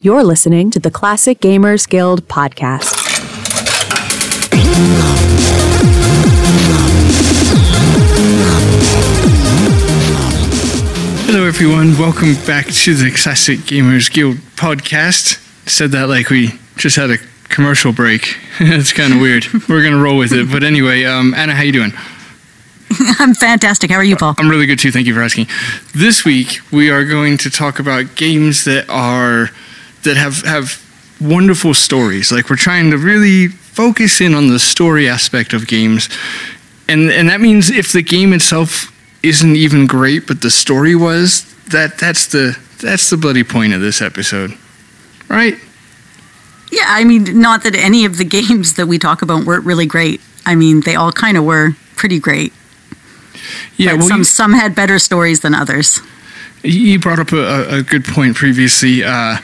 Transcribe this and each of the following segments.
You're listening to the Classic Gamers Guild podcast. Hello, everyone. Welcome back to the Classic Gamers Guild podcast. Said that like we just had a commercial break. it's kind of weird. We're gonna roll with it. But anyway, um, Anna, how you doing? I'm fantastic. How are you, Paul? I'm really good too. Thank you for asking. This week we are going to talk about games that are that have have wonderful stories. Like we're trying to really focus in on the story aspect of games, and and that means if the game itself isn't even great, but the story was that that's the that's the bloody point of this episode, right? Yeah, I mean, not that any of the games that we talk about weren't really great. I mean, they all kind of were pretty great. Yeah, well, some you- some had better stories than others. You brought up a, a good point previously uh,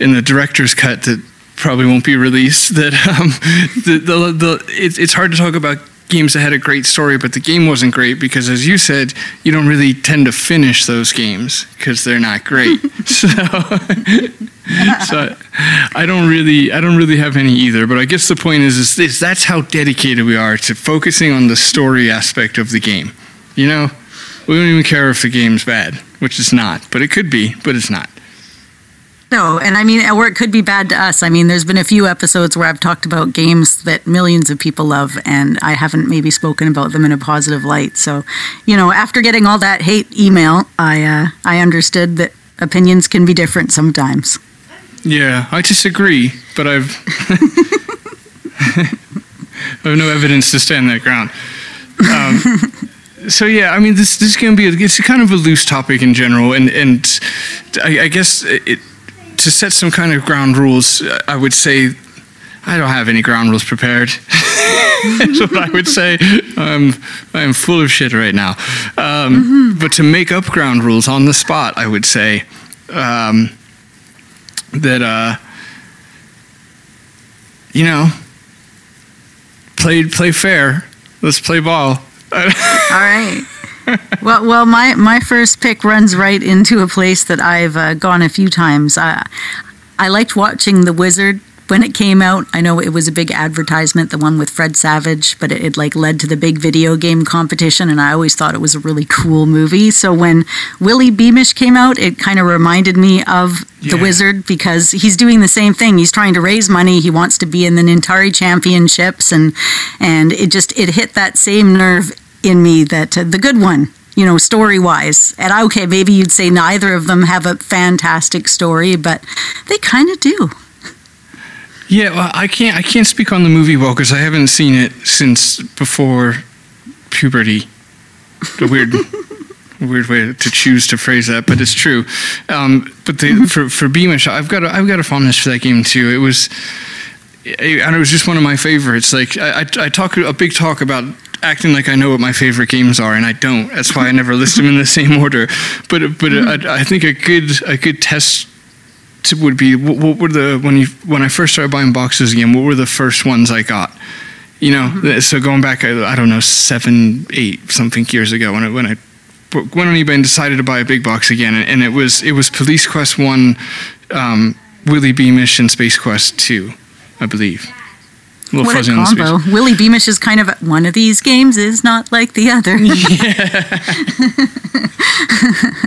in the director's cut that probably won't be released. That um, the, the, the, it's, it's hard to talk about games that had a great story, but the game wasn't great because, as you said, you don't really tend to finish those games because they're not great. so, so I don't really, I don't really have any either. But I guess the point is, is, is that's how dedicated we are to focusing on the story aspect of the game. You know, we don't even care if the game's bad, which is not, but it could be, but it's not. No, and I mean, or it could be bad to us. I mean, there's been a few episodes where I've talked about games that millions of people love, and I haven't maybe spoken about them in a positive light. So, you know, after getting all that hate email, I uh, I understood that opinions can be different sometimes. Yeah, I disagree, but I've I have no evidence to stand that ground. Um, so yeah, I mean, this this is going to be a, it's kind of a loose topic in general, and and I, I guess it, to set some kind of ground rules, I would say I don't have any ground rules prepared. That's what I would say. I'm I'm full of shit right now. Um, But to make up ground rules on the spot, I would say um, that uh, you know play play fair. Let's play ball. All right. well, well, my my first pick runs right into a place that I've uh, gone a few times. I I liked watching The Wizard when it came out. I know it was a big advertisement, the one with Fred Savage, but it, it like led to the big video game competition, and I always thought it was a really cool movie. So when Willie Beamish came out, it kind of reminded me of The Wizard because he's doing the same thing. He's trying to raise money. He wants to be in the Nintari Championships, and and it just it hit that same nerve in me that uh, the good one. You know, story wise. And okay, maybe you'd say neither of them have a fantastic story, but they kind of do. Yeah, well, I can't I can't speak on the movie well because I haven't seen it since before puberty. A weird, weird way to choose to phrase that, but it's true. Um, but the, for for Beamish, I've got a, I've got a fondness for that game too. It was, and it was just one of my favorites. Like I, I, I talk a big talk about acting like I know what my favorite games are, and I don't. That's why I never list them in the same order. But but I, I think a good a good test would be what, what were the when you when I first started buying boxes again? What were the first ones I got? You know, th- so going back, I, I don't know, seven, eight something years ago when I when I went on eBay and decided to buy a big box again, and, and it was it was Police Quest one, um, Willie Beamish, and Space Quest two, I believe. A little What a combo. Willie Beamish is kind of one of these games is not like the other.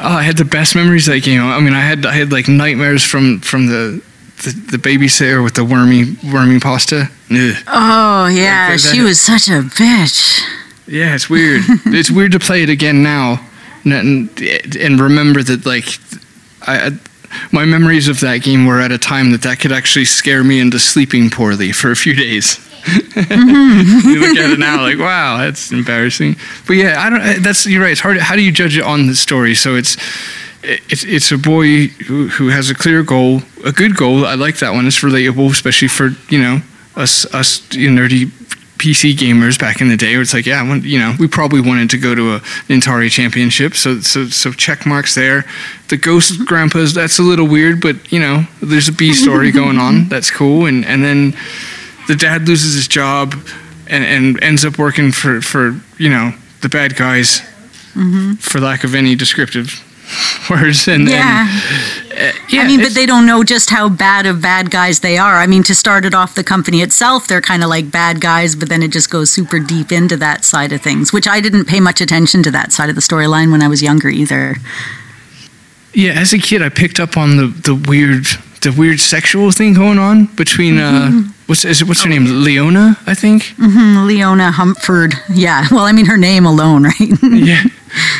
Oh, I had the best memories that game. I mean, I had I had like nightmares from from the the, the babysitter with the wormy wormy pasta. Ugh. oh, yeah. Like She was such a bitch. Yeah, it's weird. it's weird to play it again now, and, and, remember that like, I- my memories of that game were at a time that that could actually scare me into sleeping poorly for a few days. Mm-hmm. you look at it now, like, wow, that's embarrassing. But yeah, I don't. That's you're right. It's hard. How do you judge it on the story? So it's. It's, it's a boy who, who has a clear goal, a good goal. I like that one. It's relatable, especially for you know us us you know, nerdy PC gamers back in the day, where it's like, yeah, want, you know, we probably wanted to go to a Atari championship, so so so check marks there. The Ghost mm-hmm. Grandpas, that's a little weird, but you know, there's a B story going on. That's cool, and and then the dad loses his job, and and ends up working for for you know the bad guys, mm-hmm. for lack of any descriptive words and Yeah. and, uh, yeah I mean, but they don't know just how bad of bad guys they are. I mean, to start it off, the company itself, they're kind of like bad guys, but then it just goes super deep into that side of things, which I didn't pay much attention to that side of the storyline when I was younger either. yeah as a kid I picked up on the the weird the weird sexual thing going on between uh what's is what's her name Leona I think Hmm, Leona Humpford. Yeah. Well, I mean, her name alone, right? yeah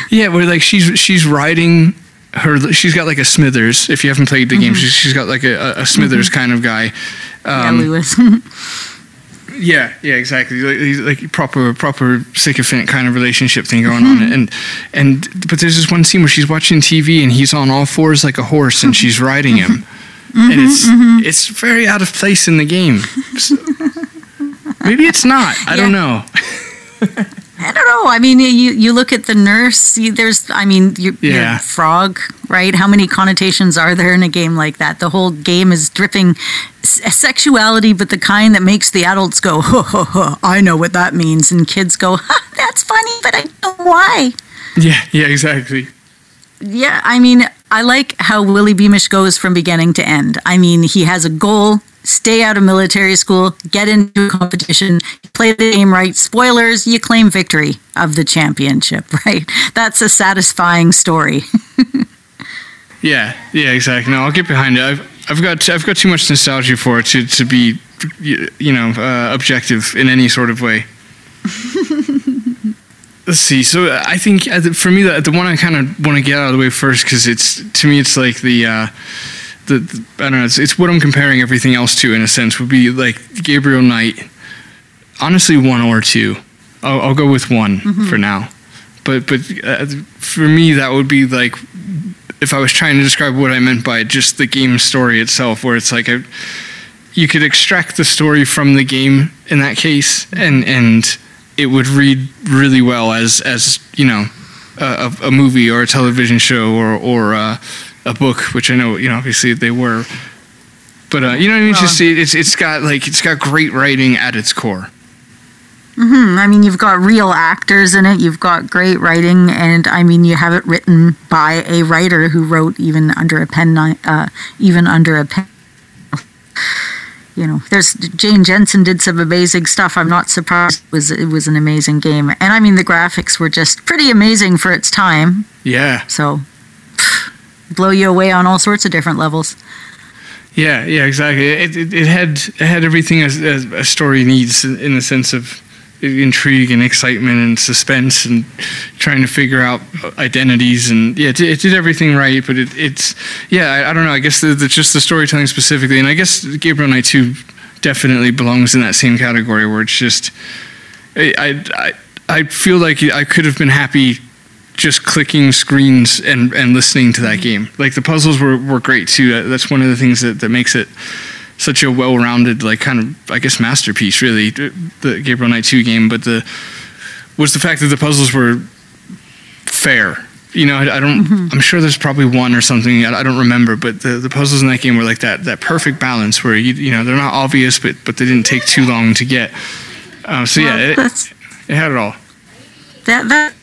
yeah where like she's she's riding her she's got like a smithers. If you haven't played the game mm-hmm. she's, she's got like a, a smithers mm-hmm. kind of guy. Yeah, um, Lewis. yeah yeah exactly. Like, he's like proper proper sycophant kind of relationship thing going on. Mm-hmm. And and but there's this one scene where she's watching tv and he's on all fours like a horse and she's riding him. And it's it's very out of place in the game. So- maybe it's not. I don't know I don't know. I mean, you you look at the nurse. You, there's, I mean, you, Yeah. you're frog, right? How many connotations are there in a game like that? The whole game is dripping s- sexuality, but the kind that makes the adults go, ho, ho, ho, I know what that means, and kids go, ha, that's funny, but I don't know why. yeah yeah exactly Yeah, I mean, I like how Willie Beamish goes from beginning to end. I mean, he has a goal stay out of military school, get into a competition, play the game right. Spoilers, you claim victory of the championship, right? That's a satisfying story. Yeah, yeah, exactly. No, I'll get behind it. I've I've got I've got too much nostalgia for it to to be you know uh, objective in any sort of way. Let's see. So I think uh, for me the the one I kind of want to get out of the way first because it's to me it's like the. Uh, the, the I don't know. It's, it's what I'm comparing everything else to in a sense. Would be like Gabriel Knight. Honestly, one or two. I'll, I'll go with one for now. But but uh, for me, that would be like if I was trying to describe what I meant by just the game story itself, where it's like a, you could extract the story from the game in that case, and and it would read really well as as you know a, a movie or a television show or or uh, a book, which I know you know obviously they were. But uh, you know what I mean? Well- Just it, it's it's got like it's got great writing at its core. Hmm, I mean, you've got real actors in it, you've got great writing, and I mean, you have it written by a writer who wrote even under a pen, uh, even under a pen. You know, there's Jane Jensen did some amazing stuff. I'm not surprised. It was it was an amazing game, and I mean, the graphics were just pretty amazing for its time. Yeah. So, blow you away on all sorts of different levels. Yeah, yeah, exactly. It, it, it had it had everything as, as a story needs in, the sense of intrigue and excitement and suspense and trying to figure out identities and yeah, it, it did everything right. But it, it's yeah, I, I don't know. I guess the, the, just the storytelling specifically, and I guess Gabriel Knight two definitely belongs in that same category where it's just I I, I feel like I could have been happy just clicking screens and, and listening to that game. Like the puzzles were, were great too. That's one of the things that, that makes it such a well-rounded, like kind of, I guess, masterpiece. Really, the Gabriel Knight two game. But the was the fact that the puzzles were fair. You know, I, I don't. I'm sure there's probably one or something. I, I don't remember, but the, the puzzles in that game were like that that perfect balance where you you know they're not obvious, but but they didn't take too long to get. Um, so yeah, it, it had it all. that that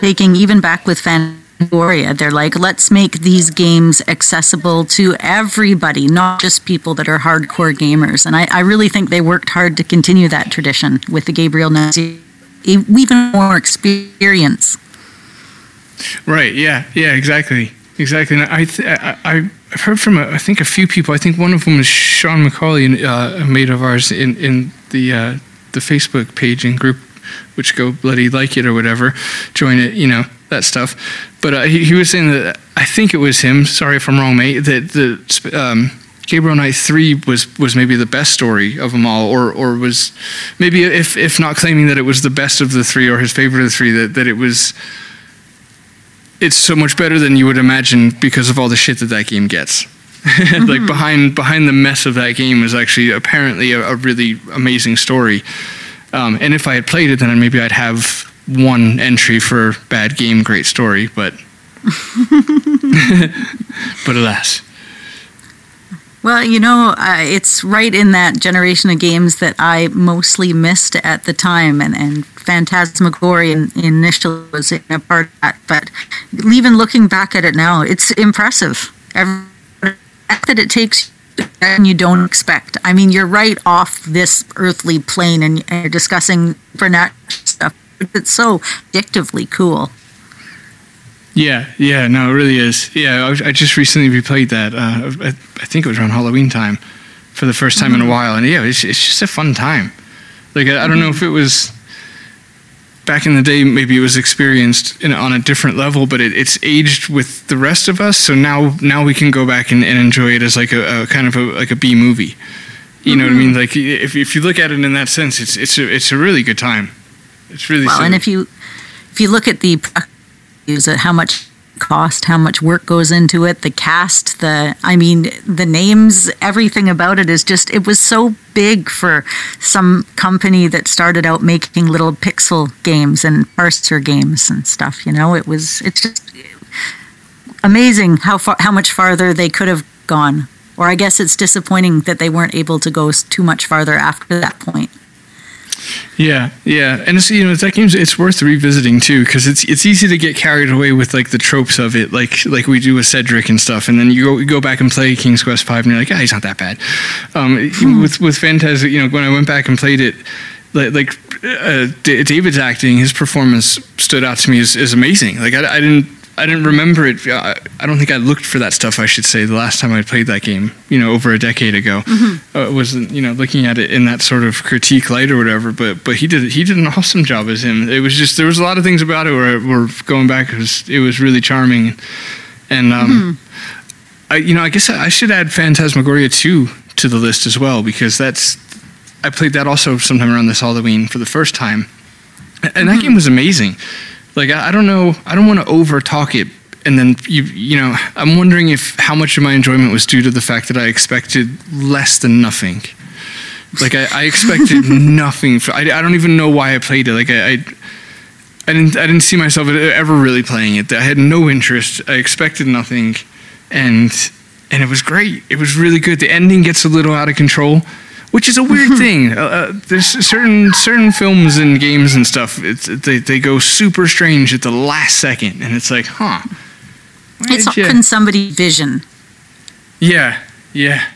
taking even back with Fangoria, they're like, let's make these games accessible to everybody, not just people that are hardcore gamers. And I, I really think they worked hard to continue that tradition with the Gabriel Knight, even more experience. Right. Yeah. Yeah. Exactly. Exactly. And I, th- I I've heard from a, I think a few people. I think one of them is Sean McCauley, uh, a mate of ours in in the uh, the Facebook page and group, which go bloody like it or whatever, join it. You know that stuff. But uh, he, he was saying that I think it was him. Sorry if I'm wrong, mate. That the um, Gabriel Knight three was was maybe the best story of them all, or or was maybe if if not claiming that it was the best of the three or his favorite of the three, that that it was it's so much better than you would imagine because of all the shit that that game gets. like behind behind the mess of that game is actually apparently a, a really amazing story. Um, and if I had played it, then maybe I'd have one entry for bad game, great story. But but alas, Well, you know, uh, it's right in that generation of games that I mostly missed at the time, and, and Phantasmagoria initially was in a part of that. But even looking back at it now, it's impressive. Every, that it takes and you don't expect. I mean, you're right off this earthly plane, and you're discussing supernatural stuff. It's so addictively cool. Yeah, yeah, no, it really is. Yeah, I, I just recently replayed that. Uh, I, I, think it was around Halloween time for the first time mm-hmm. in a mm-hmm. while, and yeah, it's, it's just a fun time. Like I, I don't know if it was back in the day, maybe it was experienced in, on a different level, but it, it's aged with the rest of us. So now, now we can go back and, and enjoy it as like a, a, kind of a, like a B movie. You mm-hmm. know what I mean? Mm-hmm. Like if, if you look at it in that sense, it's it's a, it's a really good time. It's really well, and if you if you look at the use it, how much cost, how much work goes into it, the cast, the I mean, the names, everything about it is just it was so big for some company that started out making little pixel games and parser games and stuff, you know. It was it's just amazing how far how much farther they could have gone. Or I guess it's disappointing that they weren't able to go too much farther after that point. Yeah, yeah, and it's you know that game's it's worth revisiting too because it's it's easy to get carried away with like the tropes of it, like like we do with Cedric and stuff, and then you go you go back and play King's Quest Five, and you're like, ah, he's not that bad. Um, hmm. With with Phantasm, you know, when I went back and played it, like, like uh, David's acting, his performance stood out to me as, as amazing. Like I, I didn't I didn't remember it. I, I, don't think I looked for that stuff. I should say the last time I played that game, you know, over a decade ago, mm-hmm. uh, wasn't you know looking at it in that sort of critique light or whatever. But but he did he did an awesome job as him. It was just there was a lot of things about it where were going back. It was it was really charming, and um, mm-hmm. I you know I guess I should add Phantasmagoria two to the list as well because that's I played that also sometime around this Halloween for the first time, and mm-hmm. that game was amazing like I, I don't know I don't want to over talk it and then you you know I'm wondering if how much of my enjoyment was due to the fact that I expected less than nothing. Like I, I expected nothing. For, I, I don't even know why I played it. Like I, I I didn't I didn't see myself ever really playing it. I had no interest. I expected nothing, and and it was great. It was really good. The ending gets a little out of control, which is a weird thing. Uh, uh, there's certain certain films and games and stuff. they they go super strange at the last second, and it's like, huh? It's often somebody vision. Yeah, yeah.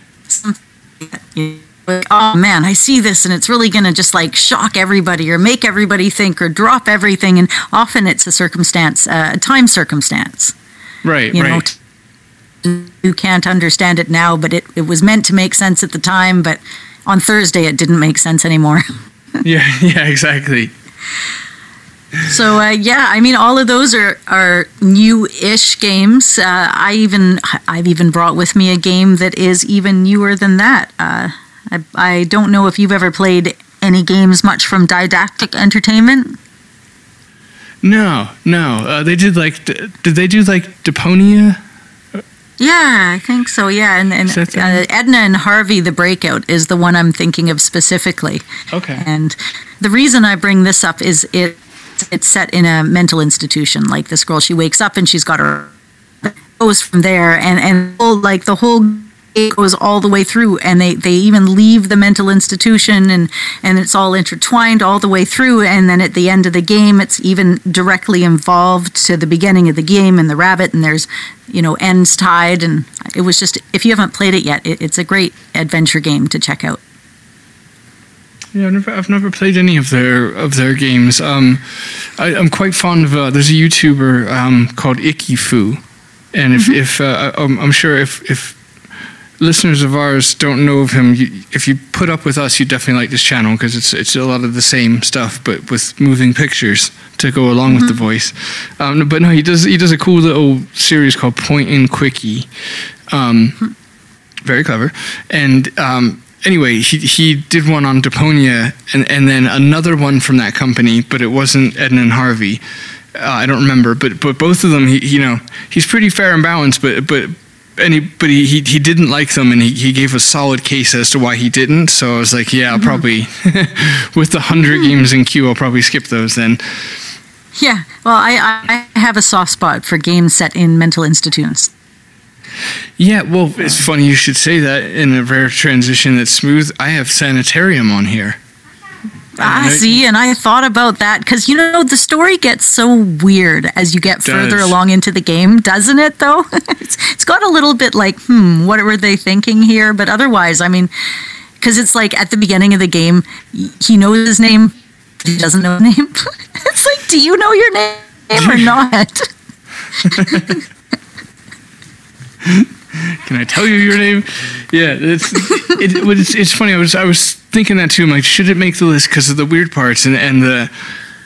Like, oh man, I see this, and it's really gonna just like shock everybody, or make everybody think, or drop everything. And often it's a circumstance, uh, a time circumstance. Right. You right. know, you can't understand it now, but it, it was meant to make sense at the time. But on Thursday it didn't make sense anymore. yeah, yeah, exactly. So uh, yeah, I mean, all of those are are new-ish games. Uh, I even I've even brought with me a game that is even newer than that. Uh, I I don't know if you've ever played any games much from Daedalic Entertainment. No, no. Uh, they did like did they do like Deponia? Yeah, I think so. Yeah, and, and uh, Edna and Harvey, the breakout, is the one I'm thinking of specifically. Okay. And the reason I bring this up is it it's set in a mental institution. Like this girl, she wakes up and she's got her goes from there, and and like the whole it goes all the way through and they, they even leave the mental institution and, and it's all intertwined all the way through and then at the end of the game it's even directly involved to the beginning of the game and the rabbit and there's you know ends tied and it was just if you haven't played it yet it, it's a great adventure game to check out yeah, I've never, I've never played any of their of their games. Um, I, am quite fond of. Uh, there's a YouTuber um, called Ikifu, and if, mm-hmm. if uh, I'm, I'm, sure if if listeners of ours don't know of him, you, if you put up with us, you definitely like this channel because it's it's a lot of the same stuff, but with moving pictures to go along mm-hmm. with the mm-hmm. voice. Um, but no, he does he does a cool little series called Point and Quickie. Um, very clever, and um, anyway, he he did one on Deponia, and and then another one from that company, but it wasn't Edna and Harvey. Uh, I don't remember, but but both of them, he you know, he's pretty fair and balanced, but but and he, but he, he, he didn't like them and he, he gave a solid case as to why he didn't. So I was like, yeah, I'll mm-hmm. probably, with the 100 mm-hmm. games in queue, I'll probably skip those then. Yeah, well, I, I have a soft spot for games set in mental institutes. Yeah, well, it's funny you should say that in a rare transition that's smooth. I have Sanitarium on here. Ah, it- see, and I thought about that because you know the story gets so weird as you get further along into the game, doesn't it? Though it's, it's got a little bit like, hmm, what were they thinking here? But otherwise, I mean, because it's like at the beginning of the game, he knows his name, he doesn't know his name. it's like, do you know your name or not? Can I tell you your name? Yeah, it's it, it, it's, it's funny. I was I was thinking that too. I'm like, should it make the list because of the weird parts and and the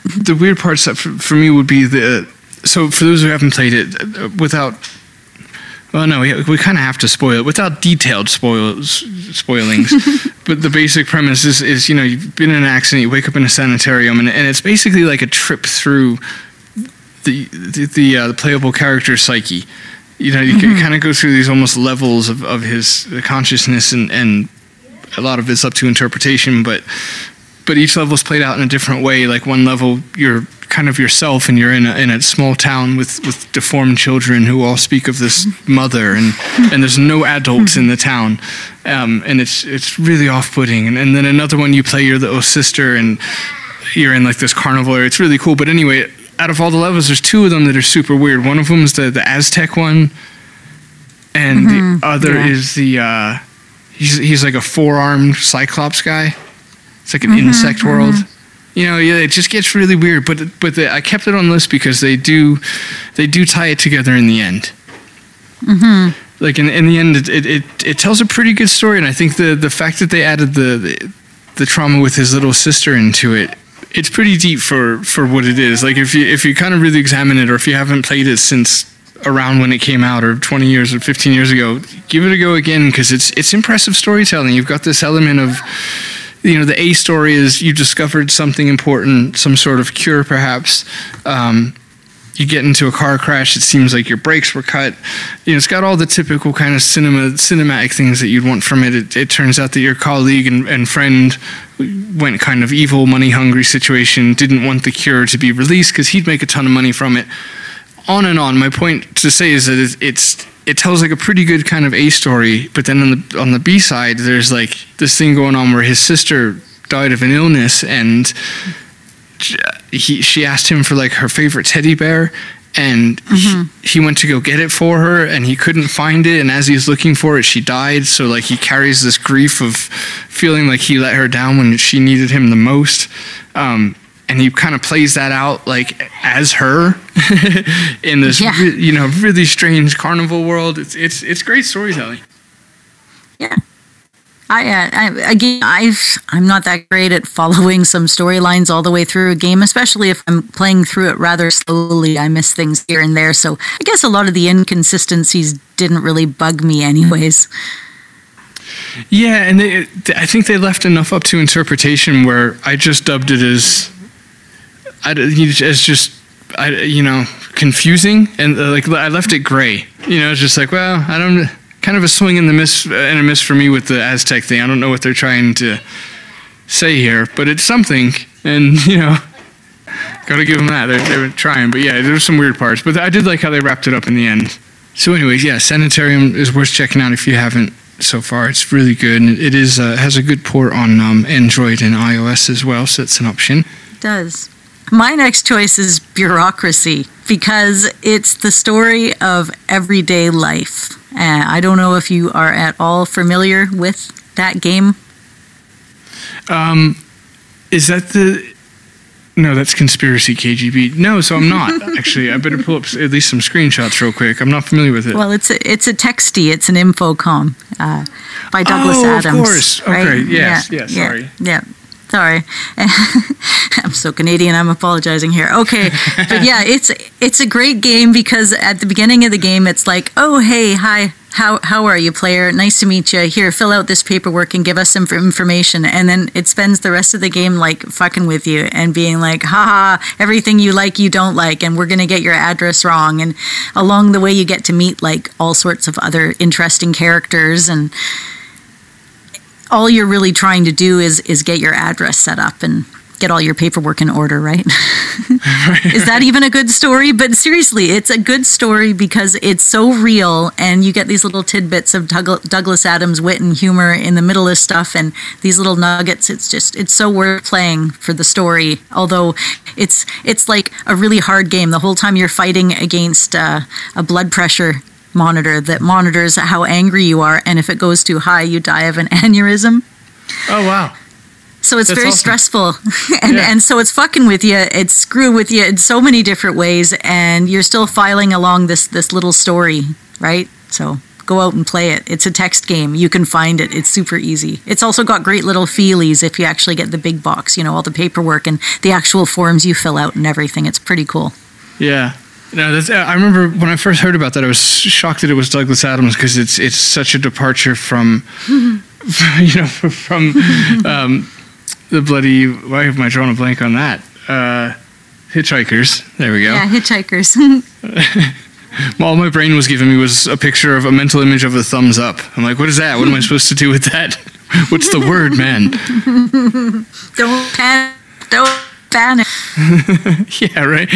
the weird parts that for, for me would be the so for those who haven't played it without. Well, no, we, we kind of have to spoil it without detailed spoils, spoilings. but the basic premise is, is, you know, you've been in an accident, you wake up in a sanitarium, and, and it's basically like a trip through the the, the, uh, the playable character's psyche. You know, you can kind of go through these almost levels of, of his consciousness, and, and a lot of it's up to interpretation. But but each level is played out in a different way. Like one level, you're kind of yourself, and you're in a, in a small town with, with deformed children who all speak of this mother, and and there's no adults in the town, um, and it's it's really off-putting. And, and then another one, you play your little sister, and you're in like this carnival area. It's really cool. But anyway, out of all the levels, there's two of them that are super weird. One of them is the the Aztec one, and the other yeah. is the uh, he's he's like a four armed Cyclops guy. It's like an mm-hmm, insect mm-hmm. world. You know, yeah, it just gets really weird. But but the, I kept it on the list because they do they do tie it together in the end. Mm-hmm. Like in, in the end, it, it, it, it tells a pretty good story, and I think the, the fact that they added the, the the trauma with his little sister into it, it's pretty deep for, for what it is. Like if you if you kind of really examine it, or if you haven't played it since around when it came out, or 20 years or 15 years ago, give it a go again because it's it's impressive storytelling. You've got this element of you know the A story is you discovered something important, some sort of cure perhaps. Um, you get into a car crash. It seems like your brakes were cut. You know, it's got all the typical kind of cinema cinematic things that you'd want from it. It, it turns out that your colleague and, and friend went kind of evil, money hungry situation. Didn't want the cure to be released because he'd make a ton of money from it. On and on. My point to say is that it, it's it tells like a pretty good kind of A story, but then on the on the B side, there's like this thing going on where his sister died of an illness and he she asked him for like her favorite teddy bear and he, he went to go get it for her and he couldn't find it. And as he's looking for it she died. So like he carries this grief of feeling like he let her down when she needed him the most. Um, and he kind of plays that out like as her in this Yeah. re- you know really strange carnival world it's it's it's great storytelling Yeah. I, uh, I again, I've I'm not that great at following some storylines all the way through a game, especially if I'm playing through it rather slowly. I miss things here and there, so I guess a lot of the inconsistencies didn't really bug me, anyways. Yeah, and they, I think they left enough up to interpretation where I just dubbed it as, I, as just, I, you know, confusing, and uh, like I left it gray. You know, it's just like, well, I don't, kind of a swing in the miss and a miss for me with the Aztec thing. I don't know what they're trying to say here, but it's something, and you know. Got to give them that. They, they trying, but yeah, there's some weird parts. But I did like how they wrapped it up in the end. So, anyways, yeah, Sanitarium is worth checking out if you haven't so far. It's really good, and it is uh, has a good port on um, Android and iOS as well, so it's an option. It does. My next choice is bureaucracy because it's the story of everyday life. Uh, I don't know if you are at all familiar with that game. Um, is that the? No, that's conspiracy KGB. No, so I'm not actually. I better pull up at least some screenshots real quick. I'm not familiar with it. Well, it's a, it's a texty. It's an infocom uh, by Douglas Adams. Oh, of Adams. course. Okay, yes, yes, yeah, sorry. Yeah. Sorry, I'm so Canadian. I'm apologizing here. Okay, but yeah, it's it's a great game because at the beginning of the game, it's like, oh hey, hi, how how are you, player? Nice to meet you. Here, fill out this paperwork and give us some information. And then it spends the rest of the game like fucking with you and being like, haha, everything you like, you don't like, and we're gonna get your address wrong. And along the way, you get to meet like all sorts of other interesting characters and all you're really trying to do is is get your address set up and get all your paperwork in order, right? Is that even a good story? But seriously, it's a good story because it's so real, and you get these little tidbits of Doug- Douglas Adams' wit and humor in the middle of stuff, and these little nuggets. It's just it's so worth playing for the story. Although it's it's like a really hard game. The whole time you're fighting against uh, a blood pressure monitor that monitors how angry you are, and if it goes too high, you die of an aneurysm. Oh wow. So it's That's very awesome. stressful, and Yeah. and so it's fucking with you. It's screwing with you in so many different ways, and you're still filing along this this little story, right? So go out and play it. It's a text game. You can find it. It's super easy. It's also got great little feelies if you actually get the big box. You know all the paperwork and the actual forms you fill out and everything. It's pretty cool. Yeah. No, that's, I remember when I first heard about that, I was shocked that it was Douglas Adams because it's it's such a departure from, you know, from um, the bloody. Why am I drawing a blank on that? Uh, Hitchhikers. There we go. Yeah, hitchhikers. All my brain was giving me was a picture of a mental image of a thumbs up. I'm like, what is that? What am I supposed to do with that? What's the word, man? don't panic. Don't panic. yeah, right.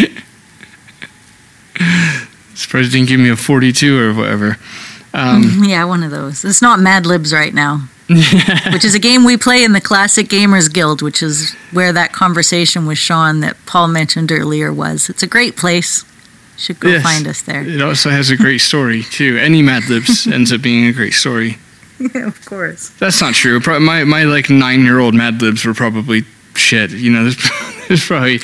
Surprised didn't give me a 42 or whatever. Um, Yeah, one of those. It's not Mad Libs right now. which is a game we play in the Classic Gamers Guild, which is where that conversation with Sean that Paul mentioned earlier was. It's a great place. Should go Yes. find us there. It also has a great story too. Any Mad Libs ends up being a great story. Yeah, of course. That's not true. Pro- My my like nine year old Mad Libs were probably shit. You know, there's, there's probably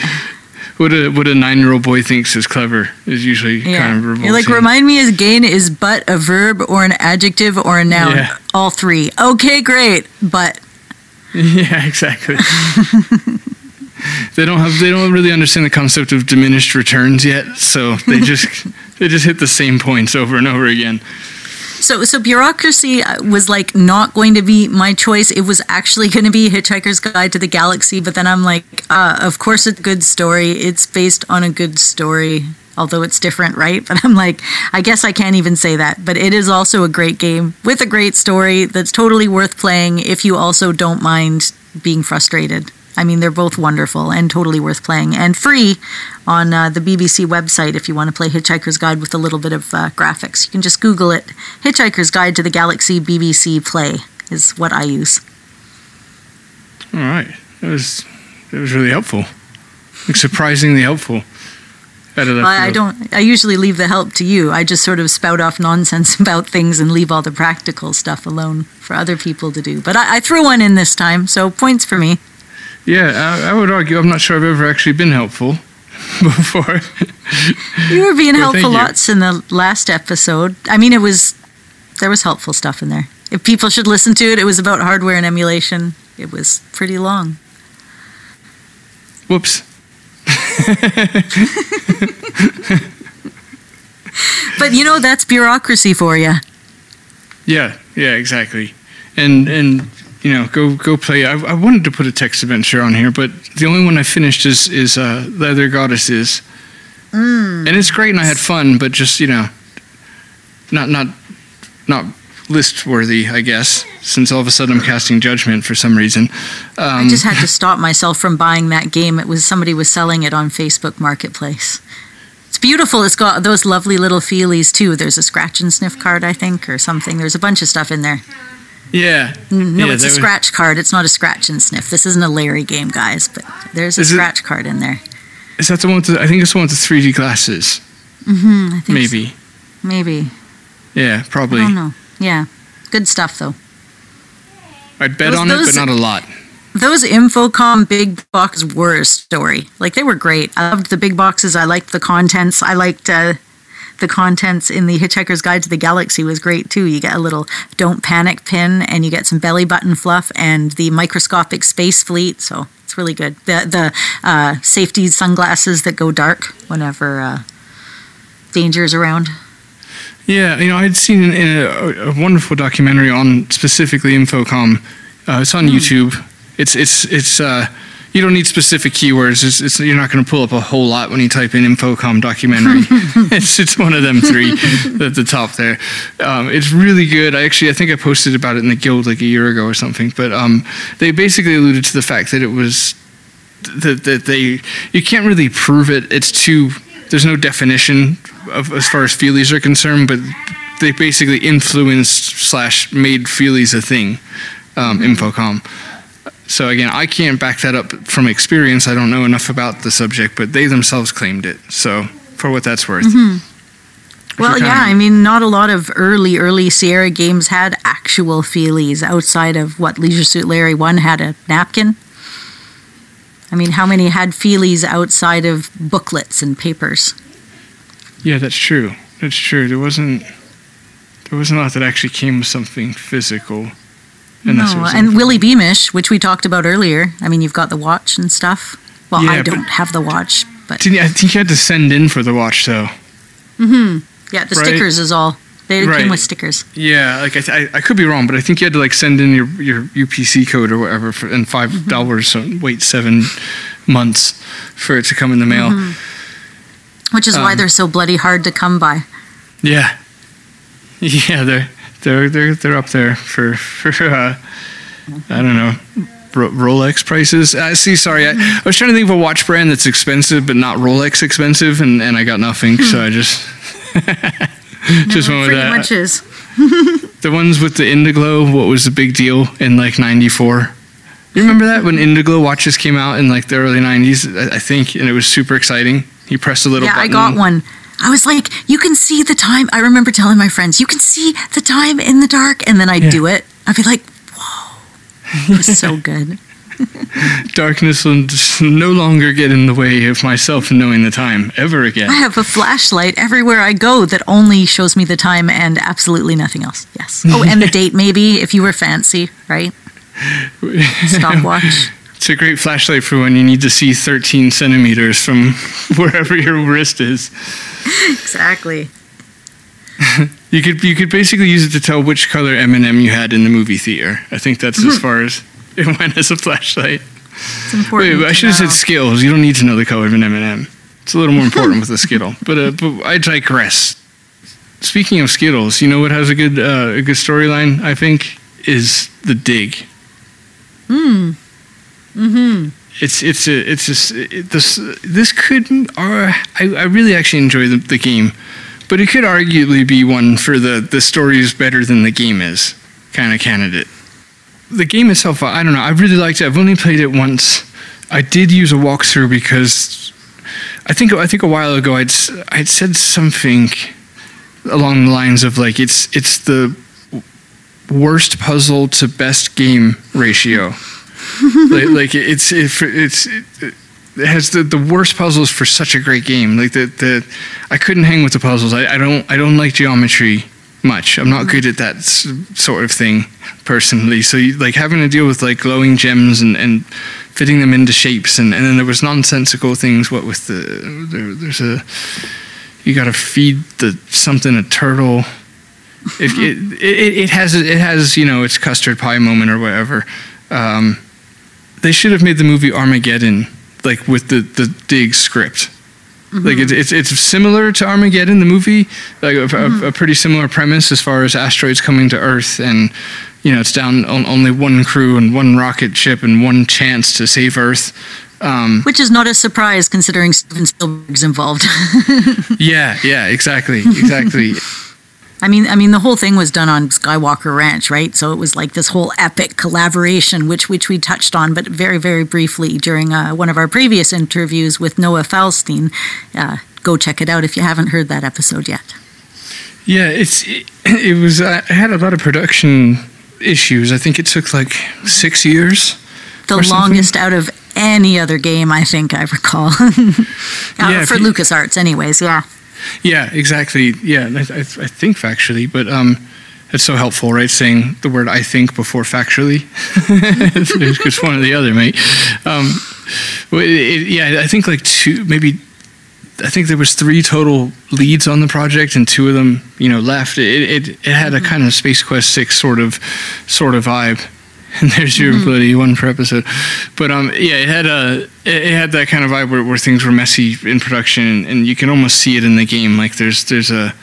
what a what a nine year old boy thinks is clever is usually Yeah. kind of revolting. You're like, remind me is gain is but a verb or an adjective or a noun? Yeah. All three. Okay, great. But Yeah, exactly. they don't have they don't really understand the concept of diminished returns yet, so they just they just hit the same points over and over again. So, so bureaucracy uh, was like not going to be my choice. It was actually going to be Hitchhiker's Guide to the Galaxy. But then I'm like, uh, of course, it's a good story. It's based on a good story, although it's different, right? But I'm like, I guess I can't even say that. But it is also a great game with a great story that's totally worth playing if you also don't mind being frustrated. I mean, they're both wonderful and totally worth playing and free on uh, the BBC website if you want to play Hitchhiker's Guide with a little bit of uh, graphics. You can just Google it. Hitchhiker's Guide to the Galaxy BBC Play is what I use. All right, that was that was really helpful, like surprisingly helpful. I don't. I usually leave the help to you. I just sort of spout off nonsense about things and leave all the practical stuff alone for other people to do. But I, I threw one in this time, so points for me. Yeah, I, I would argue I'm not sure I've ever actually been helpful before. You were being Well, helpful you. lots in the last episode. I mean, it was there was helpful stuff in there. If people should listen to it, it was about hardware and emulation. It was pretty long. Whoops. But you know, that's bureaucracy for you. Yeah, yeah, exactly. And and you know, go go play. I, I wanted to put a text adventure on here, but the only one I finished is is uh, Leather Goddesses, Mm. and it's great and I had fun, but just you know, not not not list worthy, I guess. Since all of a sudden I'm casting judgment for some reason. Um, I just had to stop myself from buying that game. It was somebody was selling it on Facebook Marketplace. It's beautiful. It's got those lovely little feelies too. There's a scratch and sniff card, I think, or something. There's a bunch of stuff in there. Yeah, No, Yeah, it's a there was- scratch card. It's not a scratch and sniff. This isn't a Larry game, guys, but there's a Is it- scratch card in there. Is that the one with the? I think it's the one with the 3D glasses. hmm I think so. Maybe. Maybe. Yeah, I probably. don't know. Yeah. Good stuff, though. I'd bet Those- on it, those- but not a lot. Those Infocom big boxes were a story. Like, they were great. I loved the big boxes. I liked the contents. I liked uh, the contents in the Hitchhiker's Guide to the Galaxy was great, too. You get a little Don't Panic pin, and you get some belly button fluff and the microscopic space fleet. So it's really good. The, the uh, safety sunglasses that go dark whenever uh, is around. Yeah, you know, I'd seen in a, a wonderful documentary on specifically Infocom. Uh, it's on YouTube. It's it's it's. You don't need specific keywords. It's, it's you're not going to pull up a whole lot when you type in Infocom documentary. it's it's one of them three at the top there. Um, it's really good. I actually I think I posted about it in the guild like a year ago or something. But um, they basically alluded to the fact that it was that that they you can't really prove it. It's too there's no definition of as far as feelies are concerned, but they basically influenced slash made feelies a thing. Um, Infocom. So again, I can't back that up from experience. I don't know enough about the subject, but they themselves claimed it. So for what that's worth. Mm-hmm. Well, you're yeah, I mean, not a lot of early, early Sierra games had actual feelies outside of what Leisure Suit Larry 1 had a napkin. I mean, how many had feelies outside of booklets and papers? Yeah, that's true. That's true. There wasn't there wasn't a lot that actually came with something physical. Unless No, and Willie Beamish, which we talked about earlier. I mean, you've got the watch and stuff. Well, Yeah, I don't have the watch, but I think you had to send in for the watch though. Mm-hmm. Yeah, the Right. stickers is all. They Right. came with stickers. Yeah, like I, th- I, I could be wrong, but I think you had to like send in your, your UPC code or whatever, for, and five dollars. So wait seven months for it to come in the mail. Which is why Um, they're so bloody hard to come by. Yeah, yeah, they're they're they're they're up there for for uh, I don't know. Rolex prices. Uh, see, sorry, I, I was trying to think of a watch brand that's expensive but not Rolex expensive, and, and I got nothing. So I just just went with that. much is. The ones with the Indiglo, what was the big deal in like '94? You remember that when Indiglo watches came out in like the early '90s, I I think, and it was super exciting. You press a little button. Yeah, I got one. I was like, you can see the time. I remember telling my friends, you can see the time in the dark. And then I'd Yeah. do it. I'd be like, whoa. It was so good. Darkness will no longer get in the way of myself knowing the time ever again. I have a flashlight everywhere I go that only shows me the time and absolutely nothing else. Yes. Oh, and the date, maybe, if you were fancy, right? Stopwatch. It's a great flashlight for when you need to see 13 centimeters from wherever your wrist is. Exactly. You could you could basically use it to tell which color M&M you had in the movie theater. I think that's as far as it went as a flashlight. It's important. Wait, I should have said Skittles. You don't need to know the color of an M&M. It's a little more important with a Skittle. But uh, but I digress. Speaking of Skittles, you know what has a good uh, a good storyline? I think is the dig. Hmm. Mm-hmm. It's it's a it's a, it, this this could or I, I really actually enjoy the, the game, but it could arguably be one for the the story is better than the game is kind of candidate. The game itself, I don't know. I really liked it. I've only played it once. I did use a walkthrough because I think I think a while ago I'd I'd said something along the lines of like it's it's the worst puzzle to best game ratio like, like it's it, it's it, it has the, the worst puzzles for such a great game. Like the the I couldn't hang with the puzzles. I, I don't I don't like geometry much. I'm not good at that s- sort of thing personally. So you, like having to deal with like glowing gems and, and fitting them into shapes and, and then there was nonsensical things. What with the there, there's a you got to feed the something a turtle. If it, it, it has it has you know its custard pie moment or whatever. Um, they should have made the movie Armageddon like with the the dig script. Like it's, it's it's similar to Armageddon, the movie, like a, a, a pretty similar premise as far as asteroids coming to Earth, and you know it's down on only one crew and one rocket ship and one chance to save Earth. Um, Which is not a surprise considering Steven Spielberg's involved. yeah, yeah, exactly, exactly. I mean, I mean, the whole thing was done on Skywalker Ranch, right? So it was like this whole epic collaboration, which which we touched on, but very very briefly during uh, one of our previous interviews with Noah Falstein. Uh, go check it out if you haven't heard that episode yet. Yeah, it's it, it was. I had a lot of production issues. I think it took like six years. The Or something. longest out of any other game, I think I recall. uh, Yeah, for if you- LucasArts, anyways. Yeah. Yeah, exactly. Yeah, I, I, I think factually, but um, it's so helpful, right? Saying the word "I think" before factually. it's, it's one or the other, mate. Um, it, it, yeah, I think like two, maybe. I think there was three total leads on the project, and two of them, you know, left. It it, it had a kind of Space Quest Six sort of sort of vibe. And there's your bloody one per episode, but um, yeah, it had a it, had that kind of vibe where, where things were messy in production, and, you can almost see it in the game. Like there's there's a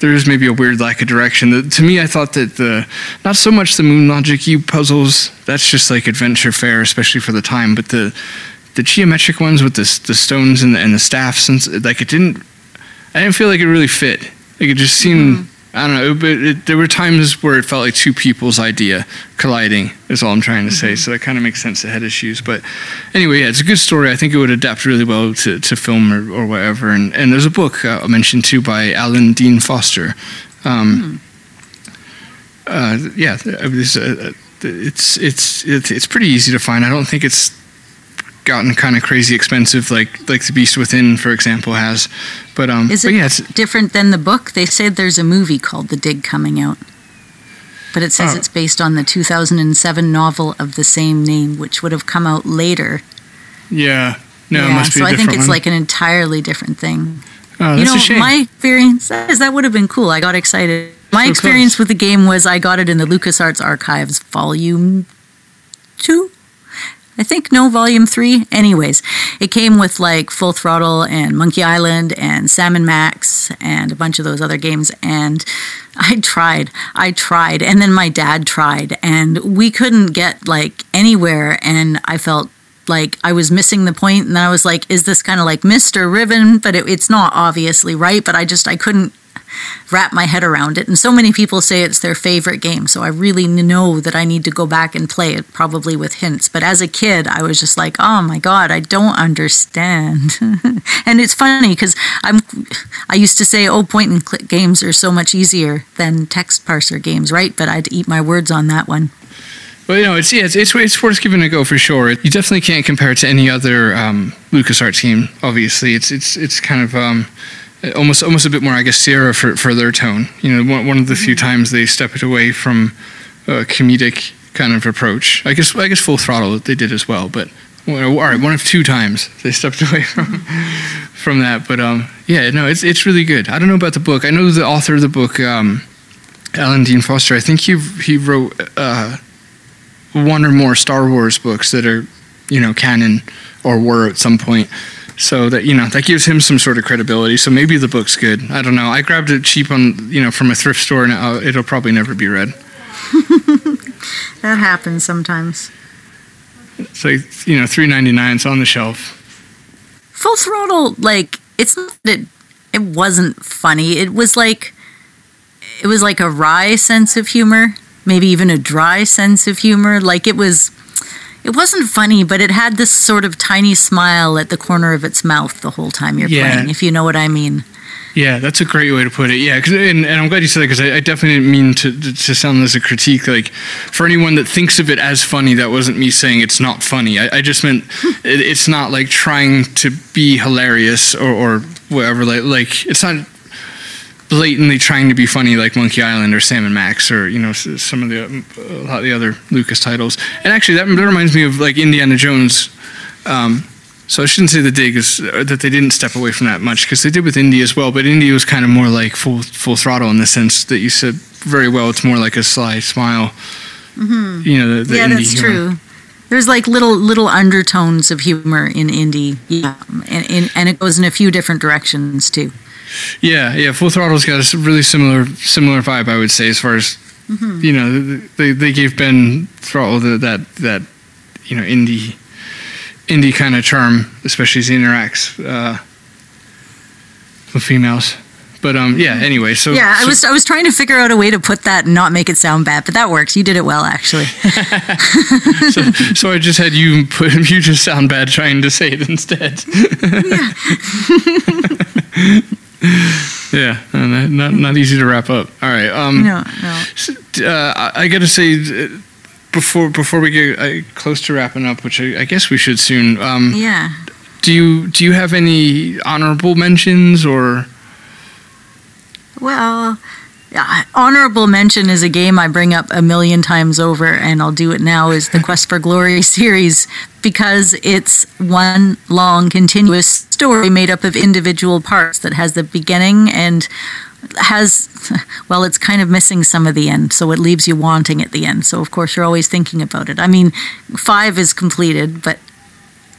there is maybe a weird lack of direction. The, to me, I thought that the not so much the moon logic you puzzles. That's just like adventure fare, especially for the time. But the the geometric ones with the the stones and the, and the staffs and like it didn't. I didn't feel like it really fit. Like it just seemed. I don't know, but it, there were times where it felt like two people's idea colliding. Is all I'm trying to say. So that kind of makes sense. It had issues, but anyway, yeah, it's a good story. I think it would adapt really well to, to film or, or whatever. And and there's a book uh, mentioned too by Alan Dean Foster. Um, uh, yeah, it's, uh, it's it's it's it's pretty easy to find. I don't think it's gotten kind of crazy expensive like like the Beast Within, for example, has. But um, Is but it yeah, it's, different than the book? They said there's a movie called The Dig coming out. But it says Oh. it's based on the 2007 novel of the same name, which would have come out later. yeah. No, it yeah, must be so I think it's one. like an entirely different thing. oh, you that's know, a shame. my experience is that would have been cool. I got excited. My So experience close. with the game was I got it in the LucasArts Archives Volume 2. I think no volume 3. Anyways, it came with like Full Throttle and Monkey Island and Sam and Max and a bunch of those other games and I tried. I tried and then my dad tried and we couldn't get like anywhere and I felt like I was missing the point and I was like is this kind of like Myst or Riven but it, it's not obviously right but I just I couldn't wrap my head around it. And so many people say it's their favorite game. So I really know that I need to go back and play it probably with hints. But as a kid I was just like oh my god I don't understand. And it's funny cuz I'm I used to say oh point and click games are so much easier than text parser games right? But I'd eat my words on that one. Well, you know, it's yeah, it's, it's it's worth giving a go for sure. You definitely can't compare it to any other um, LucasArts game. Obviously, it's it's it's kind of um, almost almost a bit more, I guess, Sierra for for their tone. You know, one, one of the few times they stepped away from a comedic kind of approach. I guess I guess Full Throttle they did as well, but well, all right, one of two times they stepped away from from that. But um, yeah, no, it's it's really good. I don't know about the book. I know the author of the book, um, Alan Dean Foster. I think he he wrote. Uh, one or more Star Wars books that are, you know, canon or were at some point. So that you know that gives him some sort of credibility. So maybe the book's good. I don't know. I grabbed it cheap on you know from a thrift store, and uh, it'll probably never be read. that happens sometimes It's like you know three ninety nine. It's on the shelf. Full Throttle, like it's not that it, it wasn't funny. It was like it was like a wry sense of humor, maybe even a dry sense of humor. Like it was it wasn't funny, but it had this sort of tiny smile at the corner of its mouth the whole time you're Yeah. playing, if you know what I mean. Yeah, that's a great way to put it. Yeah, 'cause- and, and I'm glad you said that because I, I definitely didn't mean to, to sound as a critique. Like, for anyone that thinks of it as funny, that wasn't me saying it's not funny. I, I just meant hmm. it, it's not like trying to be hilarious or, or whatever. Like, like, it's not blatantly trying to be funny like Monkey Island or Sam and Max or you know some of the um, a lot of the other Lucas titles. And actually, that, that reminds me of like Indiana Jones. Um, so I shouldn't say the dig is that they didn't step away from that much because they did with Indy as well. But Indy was kind of more like full full throttle in the sense that you said very well. It's more like a sly smile. Mm-hmm. You know, the, the yeah, Indy that's humor. true. There's like little little undertones of humor in Indy, yeah, and, and and it goes in a few different directions too. Yeah, yeah. Full Throttle's got a really similar similar vibe, I would say, as far as you know. They they gave Ben Throttle the, that that you know Indy Indy kind of charm, especially as he interacts uh, with females. But um, yeah. Anyway, so Yeah, I so- was I was trying to figure out a way to put that and not make it sound bad, but that works. You did it well, actually. so, so I just had you put you just sound bad trying to say it instead. yeah, uh, not, not easy to wrap up. All right. Um, no, no. uh, I, I got to say before before we get uh, close to wrapping up, which I, I guess we should soon. Um, Yeah. Do you do you have any honorable mentions or? Well, honorable mention is a game I bring up a million times over, and I'll do it now. Is the Quest for Glory series because it's one long, continuous story made up of individual parts that has the beginning and has well it's kind of missing some of the end so it leaves you wanting at the end so of course you're always thinking about it i mean five is completed but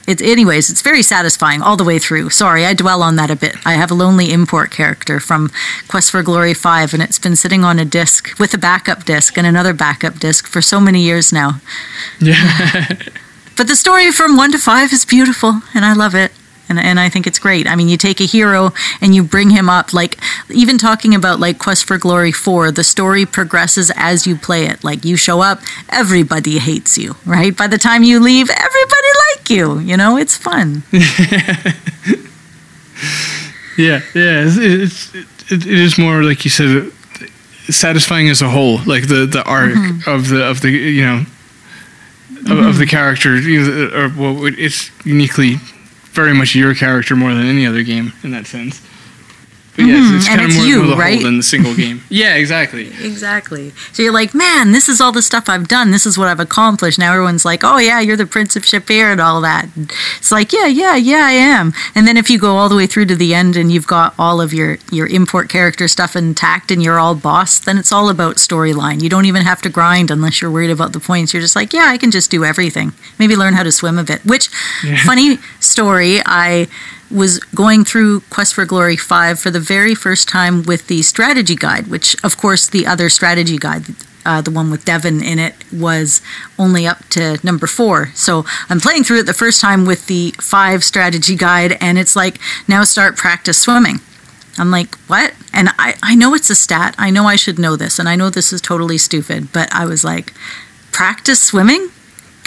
it, anyways, it's very satisfying all the way through. Sorry, I dwell on that a bit. I have a lonely import character from Quest for Glory 5, and it's been sitting on a disc with a backup disc and another backup disc for so many years now. Yeah. But the story from one to five is beautiful, and I love it. And, and I think it's great. I mean, you take a hero and you bring him up. Like, even talking about like Quest for Glory 4, the story progresses as you play it. Like, you show up, everybody hates you, right? By the time you leave, everybody like you. You know, it's fun. Yeah, yeah. It's, it's it, it is more like you said, satisfying as a whole. Like the the arc Mm-hmm. of the of the you know of, of the mm-hmm. character. Or well, it's uniquely very much your character more than any other game in that sense. But yes, mm-hmm. it's and kind of it's more you, more the right? whole than the single game. yeah, exactly. Exactly. So you're like, man, this is all the stuff I've done. This is what I've accomplished. Now everyone's like, oh, yeah, you're the Prince of Shapeir and all that. It's like, yeah, yeah, yeah, I am. And then if you go all the way through to the end and you've got all of your, your import character stuff intact and you're all boss, then it's all about storyline. You don't even have to grind unless you're worried about the points. You're just like, yeah, I can just do everything. Maybe learn how to swim a bit. Which, funny story, I was going through Quest for Glory 5 for the very first time with the strategy guide, which, of course, the other strategy guide, uh, the one with Devon in it, was only up to number four. So I'm playing through it the first time with the five strategy guide, and it's like, now start practice swimming. I'm like, what? And I, I know it's a stat. I know I should know this, and I know this is totally stupid, but I was like, practice swimming?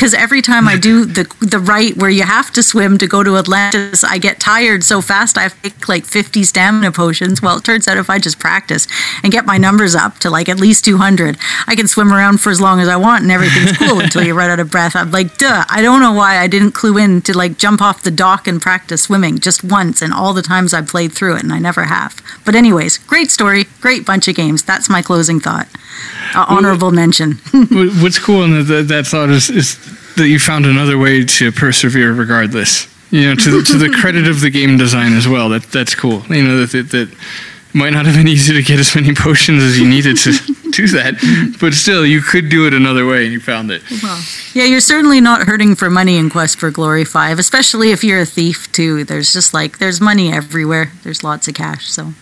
Because every time I do the the right where you have to swim to go to Atlantis, I get tired so fast I have to take like 50 stamina potions. Well, it turns out if I just practice and get my numbers up to like at least 200, I can swim around for as long as I want and everything's cool until you run out of breath. I'm like, duh, I don't know why I didn't clue in to like jump off the dock and practice swimming just once and all the times I played through it, and I never have. But, anyways, great story, great bunch of games. That's my closing thought. Uh, honorable mention. What's cool in that, that thought is, is that you found another way to persevere regardless. You know, to the, to the credit of the game design as well. That that's cool. You know that, that that might not have been easy to get as many potions as you needed to do that, but still you could do it another way, and you found it. Well, Yeah, you're certainly not hurting for money in Quest for Glory 5, especially if you're a thief too. There's just like there's money everywhere. There's lots of cash, so.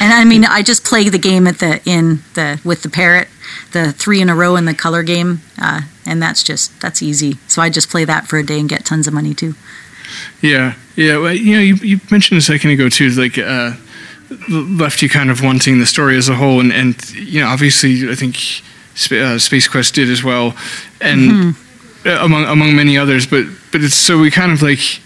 And I mean, I just play the game at the in the with the parrot, the three in a row in the color game, uh, and that's just that's easy. So I just play that for a day and get tons of money too. Yeah, yeah. Well, you know, you, you mentioned a second ago too, like uh, left you kind of wanting the story as a whole, and and you know, obviously, I think uh, Space Quest did as well, and uh, among among many others. But but it's so we kind of like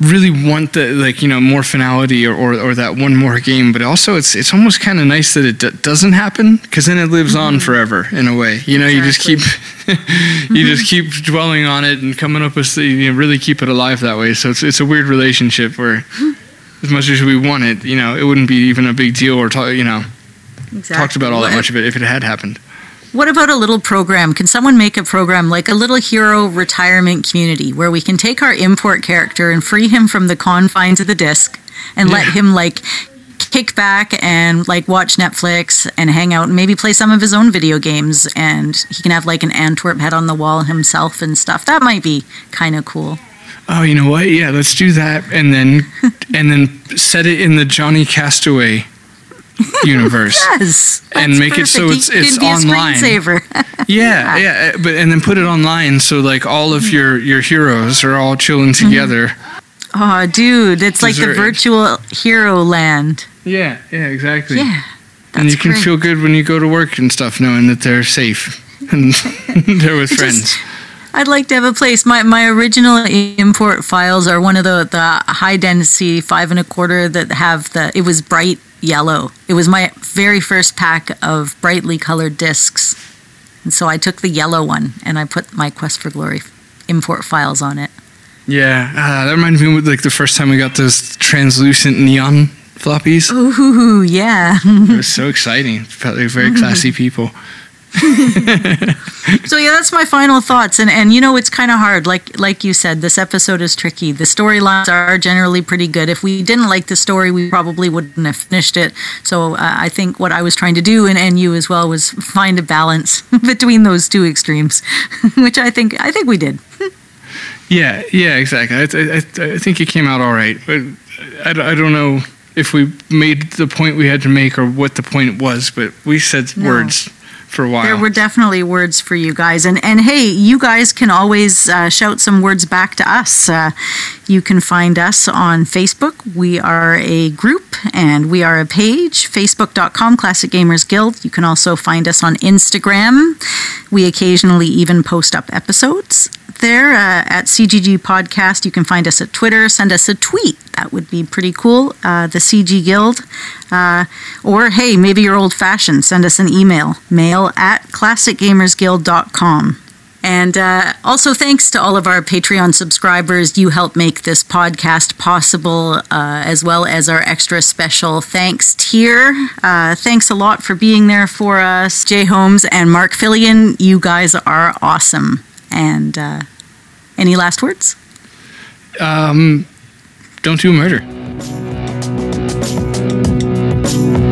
really want the like you know more finality or, or, or that one more game but also it's it's almost kind of nice that it d- doesn't happen because then it lives on mm-hmm. forever in a way. You know you just keep you just keep dwelling on it and coming up with you know, really keep it alive that way. So it's, it's a weird relationship where hmm. as much as we want it you know it wouldn't be even a big deal or talk, you know Exactly. talked about all that much of it if it had happened What about a little program? Can someone make a program like a little hero retirement community where we can take our import character and free him from the confines of the disc and let him like kick back and like watch Netflix and hang out and maybe play some of his own video games and he can have like an Antwerp head on the wall himself and stuff. That might be kind of cool. oh you know what yeah let's do that and then and then set it in the johnny castaway universe Yes. And make it so perfect. it's- it's can be a online. screensaver. Yeah, yeah, uh, but and then put it online so like all of your your heroes are all chilling together. oh, dude, it's like the virtual hero land. Yeah, yeah, exactly. Yeah. and you can great. feel good when you go to work and stuff, knowing that they're safe and they're with friends. I'd like to have a place. My my original import files are one of the the high density five and a quarter that have the. It was bright yellow. It was my very first pack of brightly colored discs, and so I took the yellow one and I put my Quest for Glory import files on it. Yeah, uh, that reminds me of like the first time we got those translucent neon floppies. Ooh, yeah. It was so exciting. Felt like very classy people. So yeah, that's my final thoughts. And and you know, it's kind of hard. Like like you said, this episode is tricky. The storylines are generally pretty good. If we didn't like the story, we probably wouldn't have finished it. So uh, I think what I was trying to do, and, and you as well, was find a balance between those two extremes, which I think I think we did. Yeah, yeah, exactly. I, I, I- think it came out all right, but I, don't- I don't know if we made the point we had to make or what the point was, but we said No. words for a while. There were definitely words for you guys, and and hey, you guys can always uh, shout some words back to us. Uh, you can find us on Facebook. We are a group and we are a page. Facebook.com Classic Gamers Guild. You can also find us on Instagram. We occasionally even post up episodes there uh, at CGG Podcast. You can find us at Twitter. Send us a tweet. That would be pretty cool. Uh, the CG Guild. Uh, or, hey, maybe you're old fashioned. Send us an email. Mail at classicgamersguild.com. And uh, also, thanks to all of our Patreon subscribers. You help make this podcast possible, uh, as well as our extra special thanks tier. Uh, thanks a lot for being there for us. Jay Holmes and Mark Fillion, you guys are awesome. And uh, any last words? Um, don't do murder. Thank you.